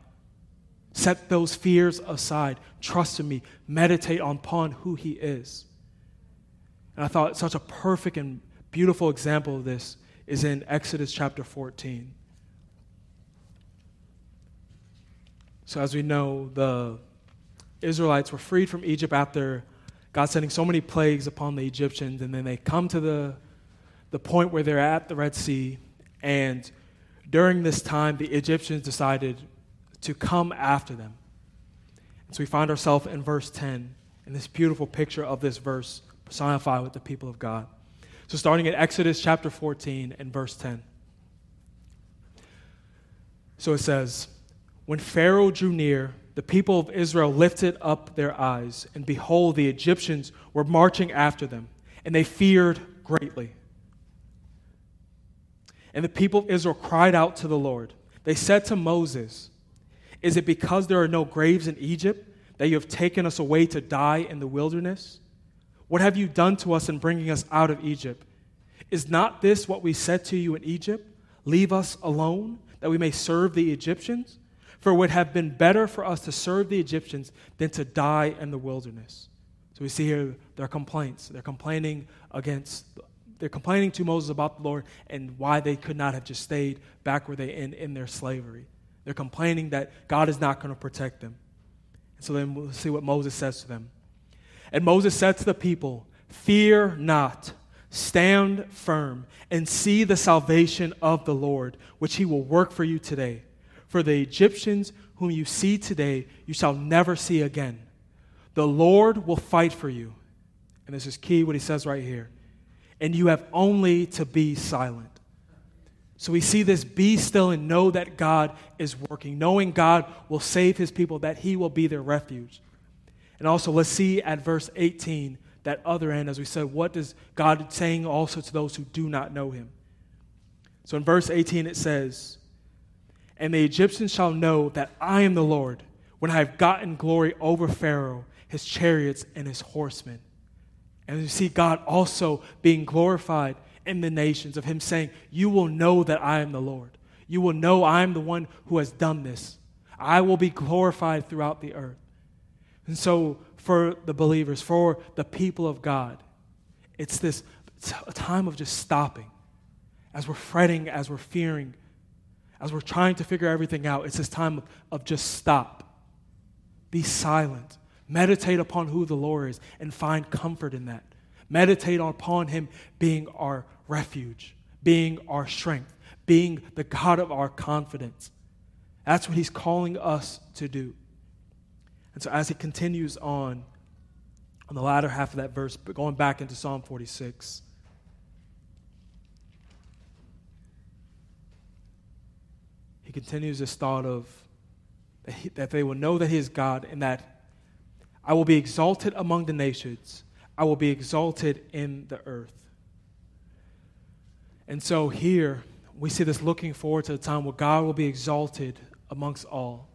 Set those fears aside. Trust in me. Meditate upon who He is. And I thought such a perfect and beautiful example of this is in Exodus chapter 14. So, as we know, the Israelites were freed from Egypt after God sending so many plagues upon the Egyptians, and then they come to the, the point where they're at the Red Sea, and during this time, the Egyptians decided to come after them. And so we find ourselves in verse 10, in this beautiful picture of this verse personified with the people of God. So starting at Exodus chapter 14 and verse 10. So it says, When Pharaoh drew near, the people of Israel lifted up their eyes, and behold, the Egyptians were marching after them, and they feared greatly. And the people of Israel cried out to the Lord. They said to Moses, Is it because there are no graves in Egypt that you have taken us away to die in the wilderness? What have you done to us in bringing us out of Egypt? Is not this what we said to you in Egypt? Leave us alone, that we may serve the Egyptians? For it would have been better for us to serve the Egyptians than to die in the wilderness. So we see here their complaints. They're complaining against they're complaining to Moses about the Lord and why they could not have just stayed back where they in in their slavery. They're complaining that God is not going to protect them. And so then we'll see what Moses says to them. And Moses said to the people, Fear not, stand firm, and see the salvation of the Lord, which he will work for you today. For the Egyptians whom you see today, you shall never see again. The Lord will fight for you. And this is key what he says right here and you have only to be silent. So we see this be still and know that God is working, knowing God will save his people, that he will be their refuge. And also, let's see at verse 18, that other end, as we said, what does God saying also to those who do not know him? So in verse 18, it says, And the Egyptians shall know that I am the Lord when I have gotten glory over Pharaoh, his chariots, and his horsemen. And you see God also being glorified in the nations, of Him saying, You will know that I am the Lord. You will know I am the one who has done this. I will be glorified throughout the earth. And so, for the believers, for the people of God, it's this time of just stopping. As we're fretting, as we're fearing, as we're trying to figure everything out, it's this time of just stop. Be silent. Meditate upon who the Lord is and find comfort in that. Meditate upon Him being our refuge, being our strength, being the God of our confidence. That's what He's calling us to do. And so, as He continues on, on the latter half of that verse, but going back into Psalm 46, he continues this thought of that, he, that they will know that He is God and that I will be exalted among the nations, I will be exalted in the earth. And so here we see this looking forward to the time where God will be exalted amongst all.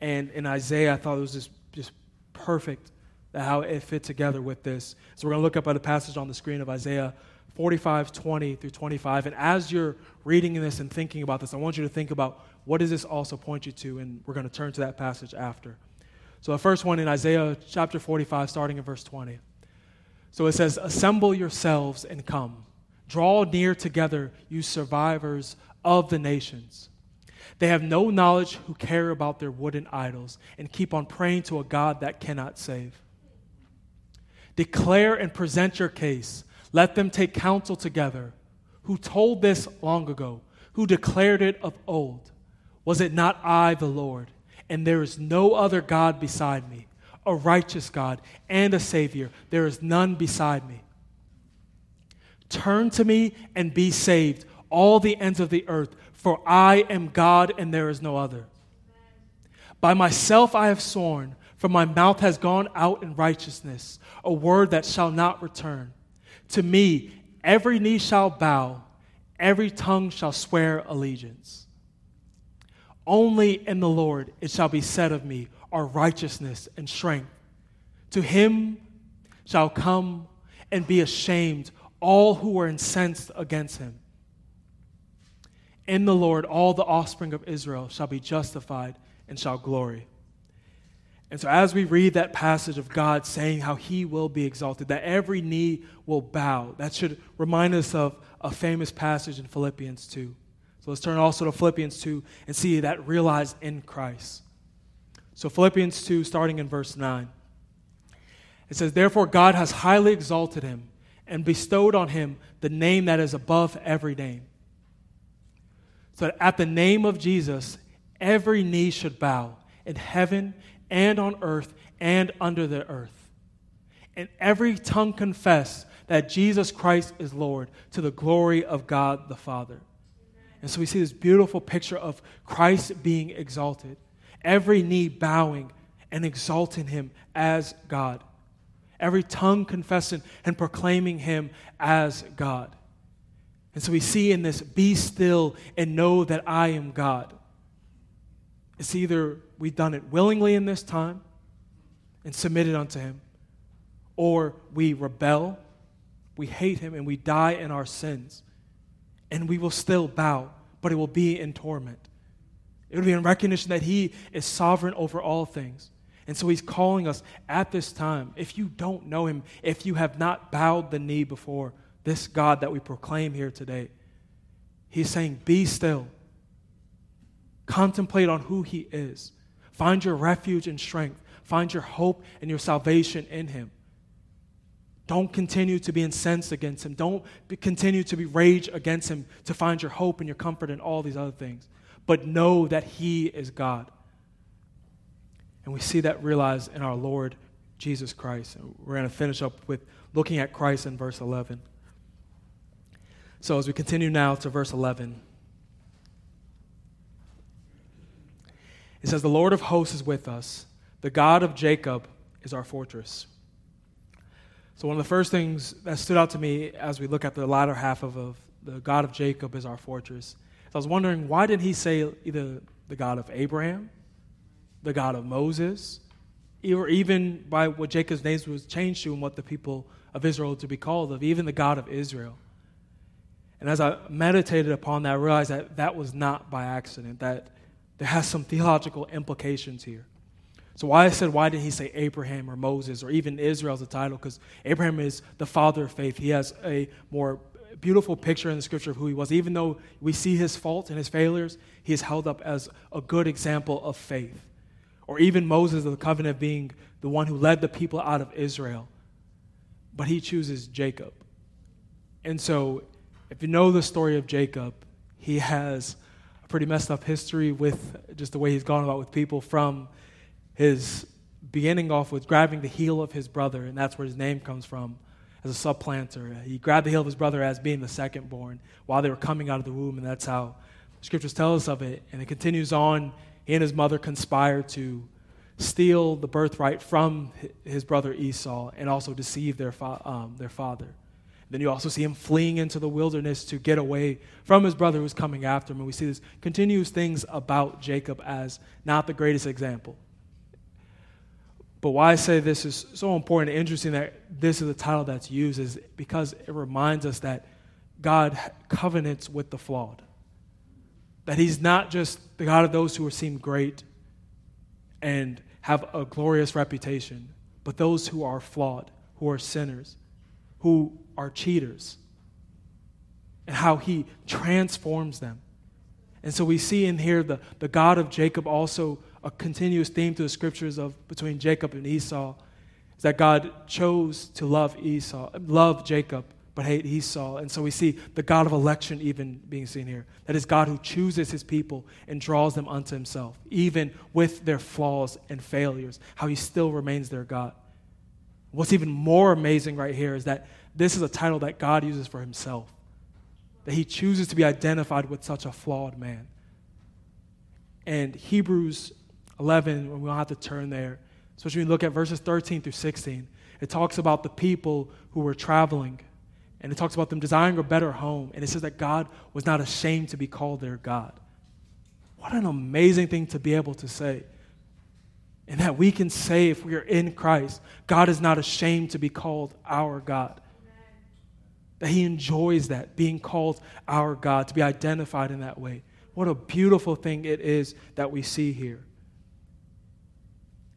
And in Isaiah, I thought it was just, just perfect how it fit together with this. So we're going to look up at a passage on the screen of Isaiah 45, 20 through 25. And as you're reading this and thinking about this, I want you to think about what does this also point you to? And we're going to turn to that passage after. So the first one in Isaiah chapter 45, starting in verse 20. So it says, Assemble yourselves and come. Draw near together, you survivors of the nations. They have no knowledge who care about their wooden idols and keep on praying to a God that cannot save. Declare and present your case. Let them take counsel together. Who told this long ago? Who declared it of old? Was it not I, the Lord? and there is no other God beside me, a righteous God and a Savior. There is none beside me. Turn to me and be saved, all the ends of the earth, for I am God and there is no other. By myself I have sworn, For my mouth has gone out in righteousness, a word that shall not return. To me, every knee shall bow, every tongue shall swear allegiance. Only in the Lord it shall be said of me our righteousness and strength. To him shall come and be ashamed all who are incensed against him. In the Lord, all the offspring of Israel shall be justified and shall glory. And so, as we read that passage of God saying how he will be exalted, that every knee will bow, that should remind us of a famous passage in Philippians 2. So, let's turn also to Philippians 2 and see that realized in Christ. So, Philippians 2, starting in verse 9, it says, Therefore, God has highly exalted him and bestowed on him the name that is above every name. So that at the name of Jesus, every knee should bow in heaven and on earth and under the earth. And every tongue confess that Jesus Christ is Lord to the glory of God the Father. And so we see this beautiful picture of Christ being exalted, every knee bowing and exalting him as God, every tongue confessing and proclaiming him as God. And so we see in this, be still and know that I am God. It's either we've done it willingly in this time and submitted unto Him, or we rebel, we hate Him, and we die in our sins. And we will still bow, but it will be in torment. It will be in recognition that He is sovereign over all things. And so He's calling us at this time. If you don't know Him, if you have not bowed the knee before this God that we proclaim here today, He's saying, Be still Contemplate on who He is. Find your refuge and strength. Find your hope and your salvation in Him. Don't continue to be incensed against Him. Don't be, continue to be rage against Him to find your hope and your comfort in all these other things. But know that He is God. And we see that realized in our Lord Jesus Christ. And We're going to finish up with looking at Christ in verse 11. So as we continue now to verse 11. It says, The Lord of hosts is with us, the God of Jacob is our fortress. So, one of the first things that stood out to me as we look at the latter half of, of the God of Jacob is our fortress. So I was wondering, why didn't he say either the God of Abraham, the God of Moses, or even by what Jacob's name was changed to and what the people of Israel to be called of, even the God of Israel? And as I meditated upon that, I realized that that was not by accident, that there has some theological implications here. So, why I said, why didn't he say Abraham or Moses or even Israel as a title? Because Abraham is the father of faith. He has a more beautiful picture in the scripture of who he was. Even though we see his faults and his failures, he is held up as a good example of faith. Or even Moses of the covenant being the one who led the people out of Israel. But he chooses Jacob. And so, if you know the story of Jacob, he has a pretty messed up history with just the way he's gone about with people from his beginning off with grabbing the heel of his brother, and that's where his name comes from as a supplanter. He grabbed the heel of his brother as being the second born while they were coming out of the womb, and that's how scriptures tell us of it. And it continues on. He and his mother conspire to steal the birthright from his brother Esau and also deceive their, fa- um, their father. Then you also see him fleeing into the wilderness to get away from his brother who's coming after him. And we see this continuous things about Jacob as not the greatest example. But why I say this is so important and interesting that this is the title that's used is because it reminds us that God covenants with the flawed. That he's not just the God of those who seem great and have a glorious reputation, but those who are flawed, who are sinners, who are cheaters and how he transforms them. And so we see in here the, the God of Jacob also a continuous theme through the scriptures of between Jacob and Esau is that God chose to love Esau, love Jacob, but hate Esau. And so we see the God of election even being seen here. That is God who chooses his people and draws them unto himself, even with their flaws and failures, how he still remains their God. What's even more amazing right here is that this is a title that God uses for himself, that he chooses to be identified with such a flawed man. And Hebrews 11, we don't have to turn there, Especially when you look at verses 13 through 16. It talks about the people who were traveling, and it talks about them desiring a better home. And it says that God was not ashamed to be called their God. What an amazing thing to be able to say. And that we can say, if we are in Christ, God is not ashamed to be called our God. That He enjoys that, being called our God, to be identified in that way. What a beautiful thing it is that we see here.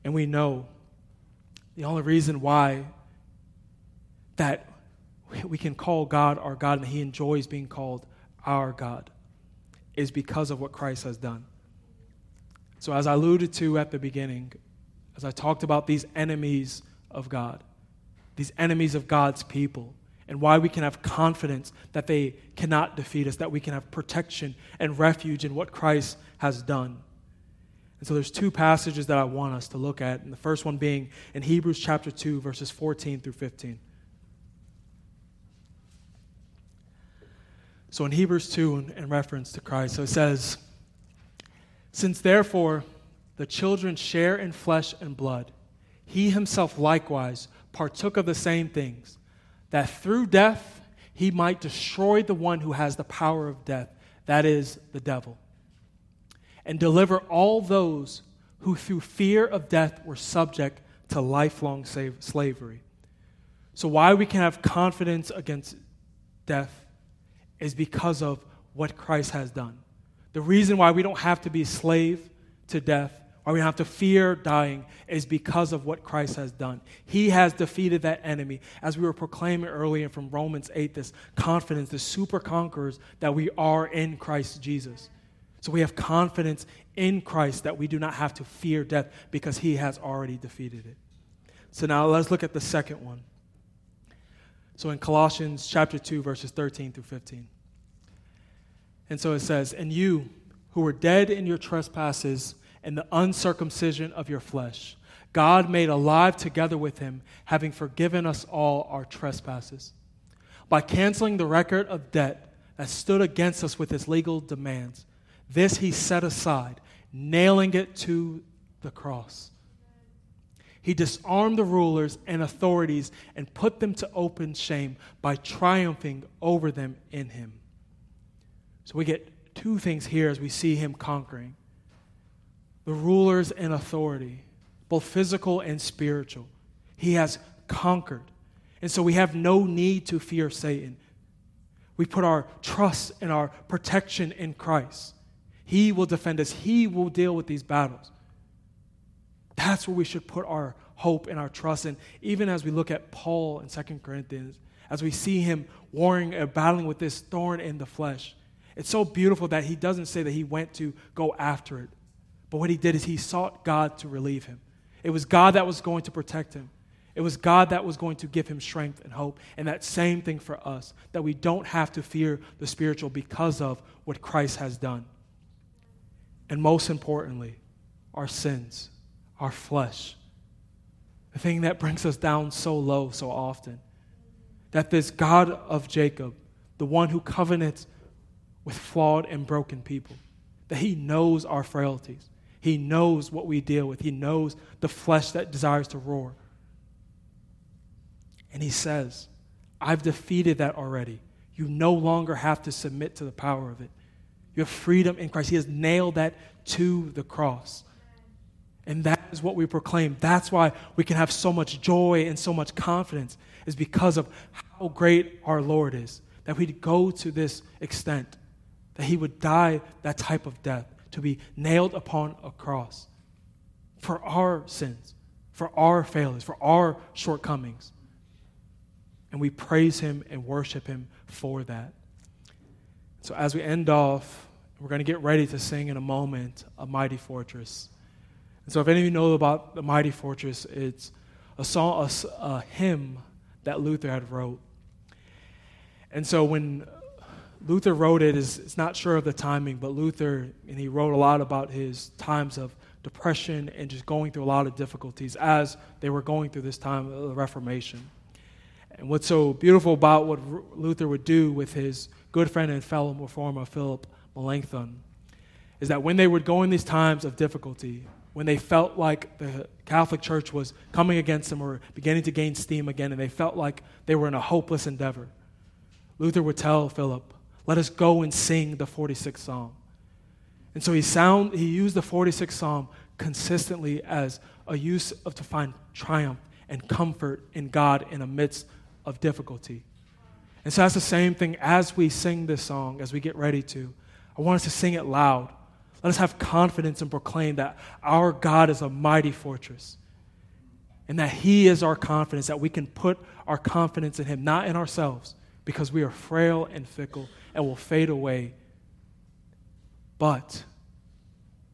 And we know the only reason why that we can call God our God and He enjoys being called our God is because of what Christ has done. So, as I alluded to at the beginning, as I talked about these enemies of God, these enemies of God's people, and why we can have confidence that they cannot defeat us, that we can have protection and refuge in what Christ has done. And so there's two passages that I want us to look at, and the first one being in Hebrews chapter 2, verses 14 through 15. So in Hebrews 2, in, in reference to Christ, so it says, Since therefore the children share in flesh and blood, he himself likewise partook of the same things, that through death he might destroy the one who has the power of death, that is, the devil, and deliver all those who through fear of death were subject to lifelong slavery. So, why we can have confidence against death is because of what Christ has done. The reason why we don't have to be slave to death, why we have to fear dying, is because of what Christ has done. He has defeated that enemy. As we were proclaiming earlier from Romans 8, this confidence, the super conquerors that we are in Christ Jesus. So we have confidence in Christ that we do not have to fear death because he has already defeated it. So now let's look at the second one. So in Colossians chapter 2, verses 13 through 15. And so it says, And you who were dead in your trespasses and the uncircumcision of your flesh, God made alive together with him, having forgiven us all our trespasses. By canceling the record of debt that stood against us with his legal demands, this he set aside, nailing it to the cross. He disarmed the rulers and authorities and put them to open shame by triumphing over them in him. So we get two things here as we see him conquering the rulers and authority, both physical and spiritual. He has conquered. And so we have no need to fear Satan. We put our trust and our protection in Christ. He will defend us, He will deal with these battles. That's where we should put our hope and our trust in. Even as we look at Paul in 2 Corinthians, as we see him warring and battling with this thorn in the flesh, it's so beautiful that he doesn't say that he went to go after it. But what he did is he sought God to relieve him. It was God that was going to protect him. It was God that was going to give him strength and hope. And that same thing for us, that we don't have to fear the spiritual because of what Christ has done. And most importantly, our sins, our flesh, the thing that brings us down so low so often. That this God of Jacob, the one who covenants with flawed and broken people, that He knows our frailties. He knows what we deal with. He knows the flesh that desires to roar. And He says, I've defeated that already. You no longer have to submit to the power of it. You have freedom in Christ. He has nailed that to the cross. And that is what we proclaim. That's why we can have so much joy and so much confidence, is because of how great our Lord is. That we'd go to this extent that he would die that type of death, to be nailed upon a cross for our sins, for our failures, for our shortcomings. And we praise him and worship him for that. So, as we end off, we're going to get ready to sing in a moment a mighty fortress. And so, if any of you know about the mighty fortress, it's a song, a, a hymn that Luther had wrote. And so, when Luther wrote it is it's not sure of the timing, but Luther and he wrote a lot about his times of depression and just going through a lot of difficulties as they were going through this time of the Reformation. And what's so beautiful about what Luther would do with his good friend and fellow reformer Philip Melanchthon is that when they would go in these times of difficulty, when they felt like the Catholic Church was coming against them or beginning to gain steam again, and they felt like they were in a hopeless endeavor. Luther would tell Philip, Let us go and sing the 46th Psalm. And so he, sound, he used the 46th Psalm consistently as a use of to find triumph and comfort in God in the midst of difficulty. And so that's the same thing as we sing this song, as we get ready to. I want us to sing it loud. Let us have confidence and proclaim that our God is a mighty fortress and that He is our confidence, that we can put our confidence in Him, not in ourselves, because we are frail and fickle and will fade away. But,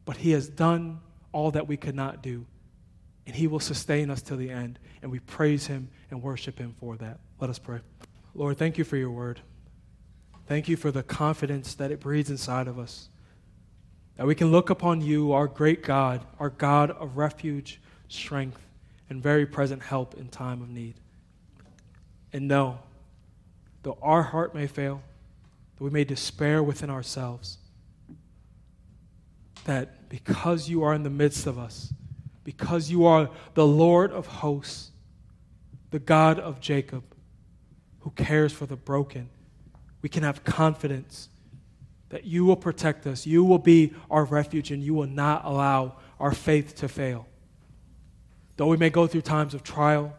but He has done all that we could not do, and He will sustain us till the end, and we praise Him and worship Him for that. Let us pray. Lord, thank you for your word. Thank you for the confidence that it breeds inside of us. That we can look upon you, our great God, our God of refuge, strength, and very present help in time of need. And know, though our heart may fail, that we may despair within ourselves, that because you are in the midst of us, because you are the Lord of hosts, the God of Jacob, who cares for the broken, we can have confidence that you will protect us. You will be our refuge, and you will not allow our faith to fail. Though we may go through times of trial,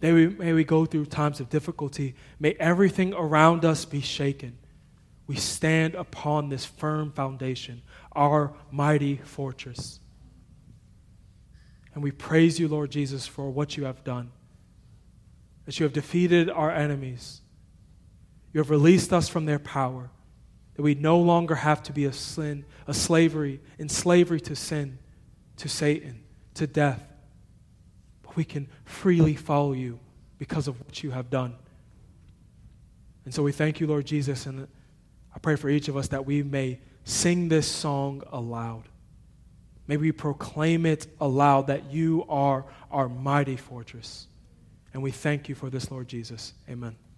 may we, may we go through times of difficulty, may everything around us be shaken. We stand upon this firm foundation, our mighty fortress. And we praise you, Lord Jesus, for what you have done. That you have defeated our enemies you have released us from their power, that we no longer have to be a sin, a slavery, in slavery to sin, to Satan, to death. We can freely follow you because of what you have done. And so we thank you, Lord Jesus, and I pray for each of us that we may sing this song aloud. May we proclaim it aloud that you are our mighty fortress. And we thank you for this, Lord Jesus. Amen.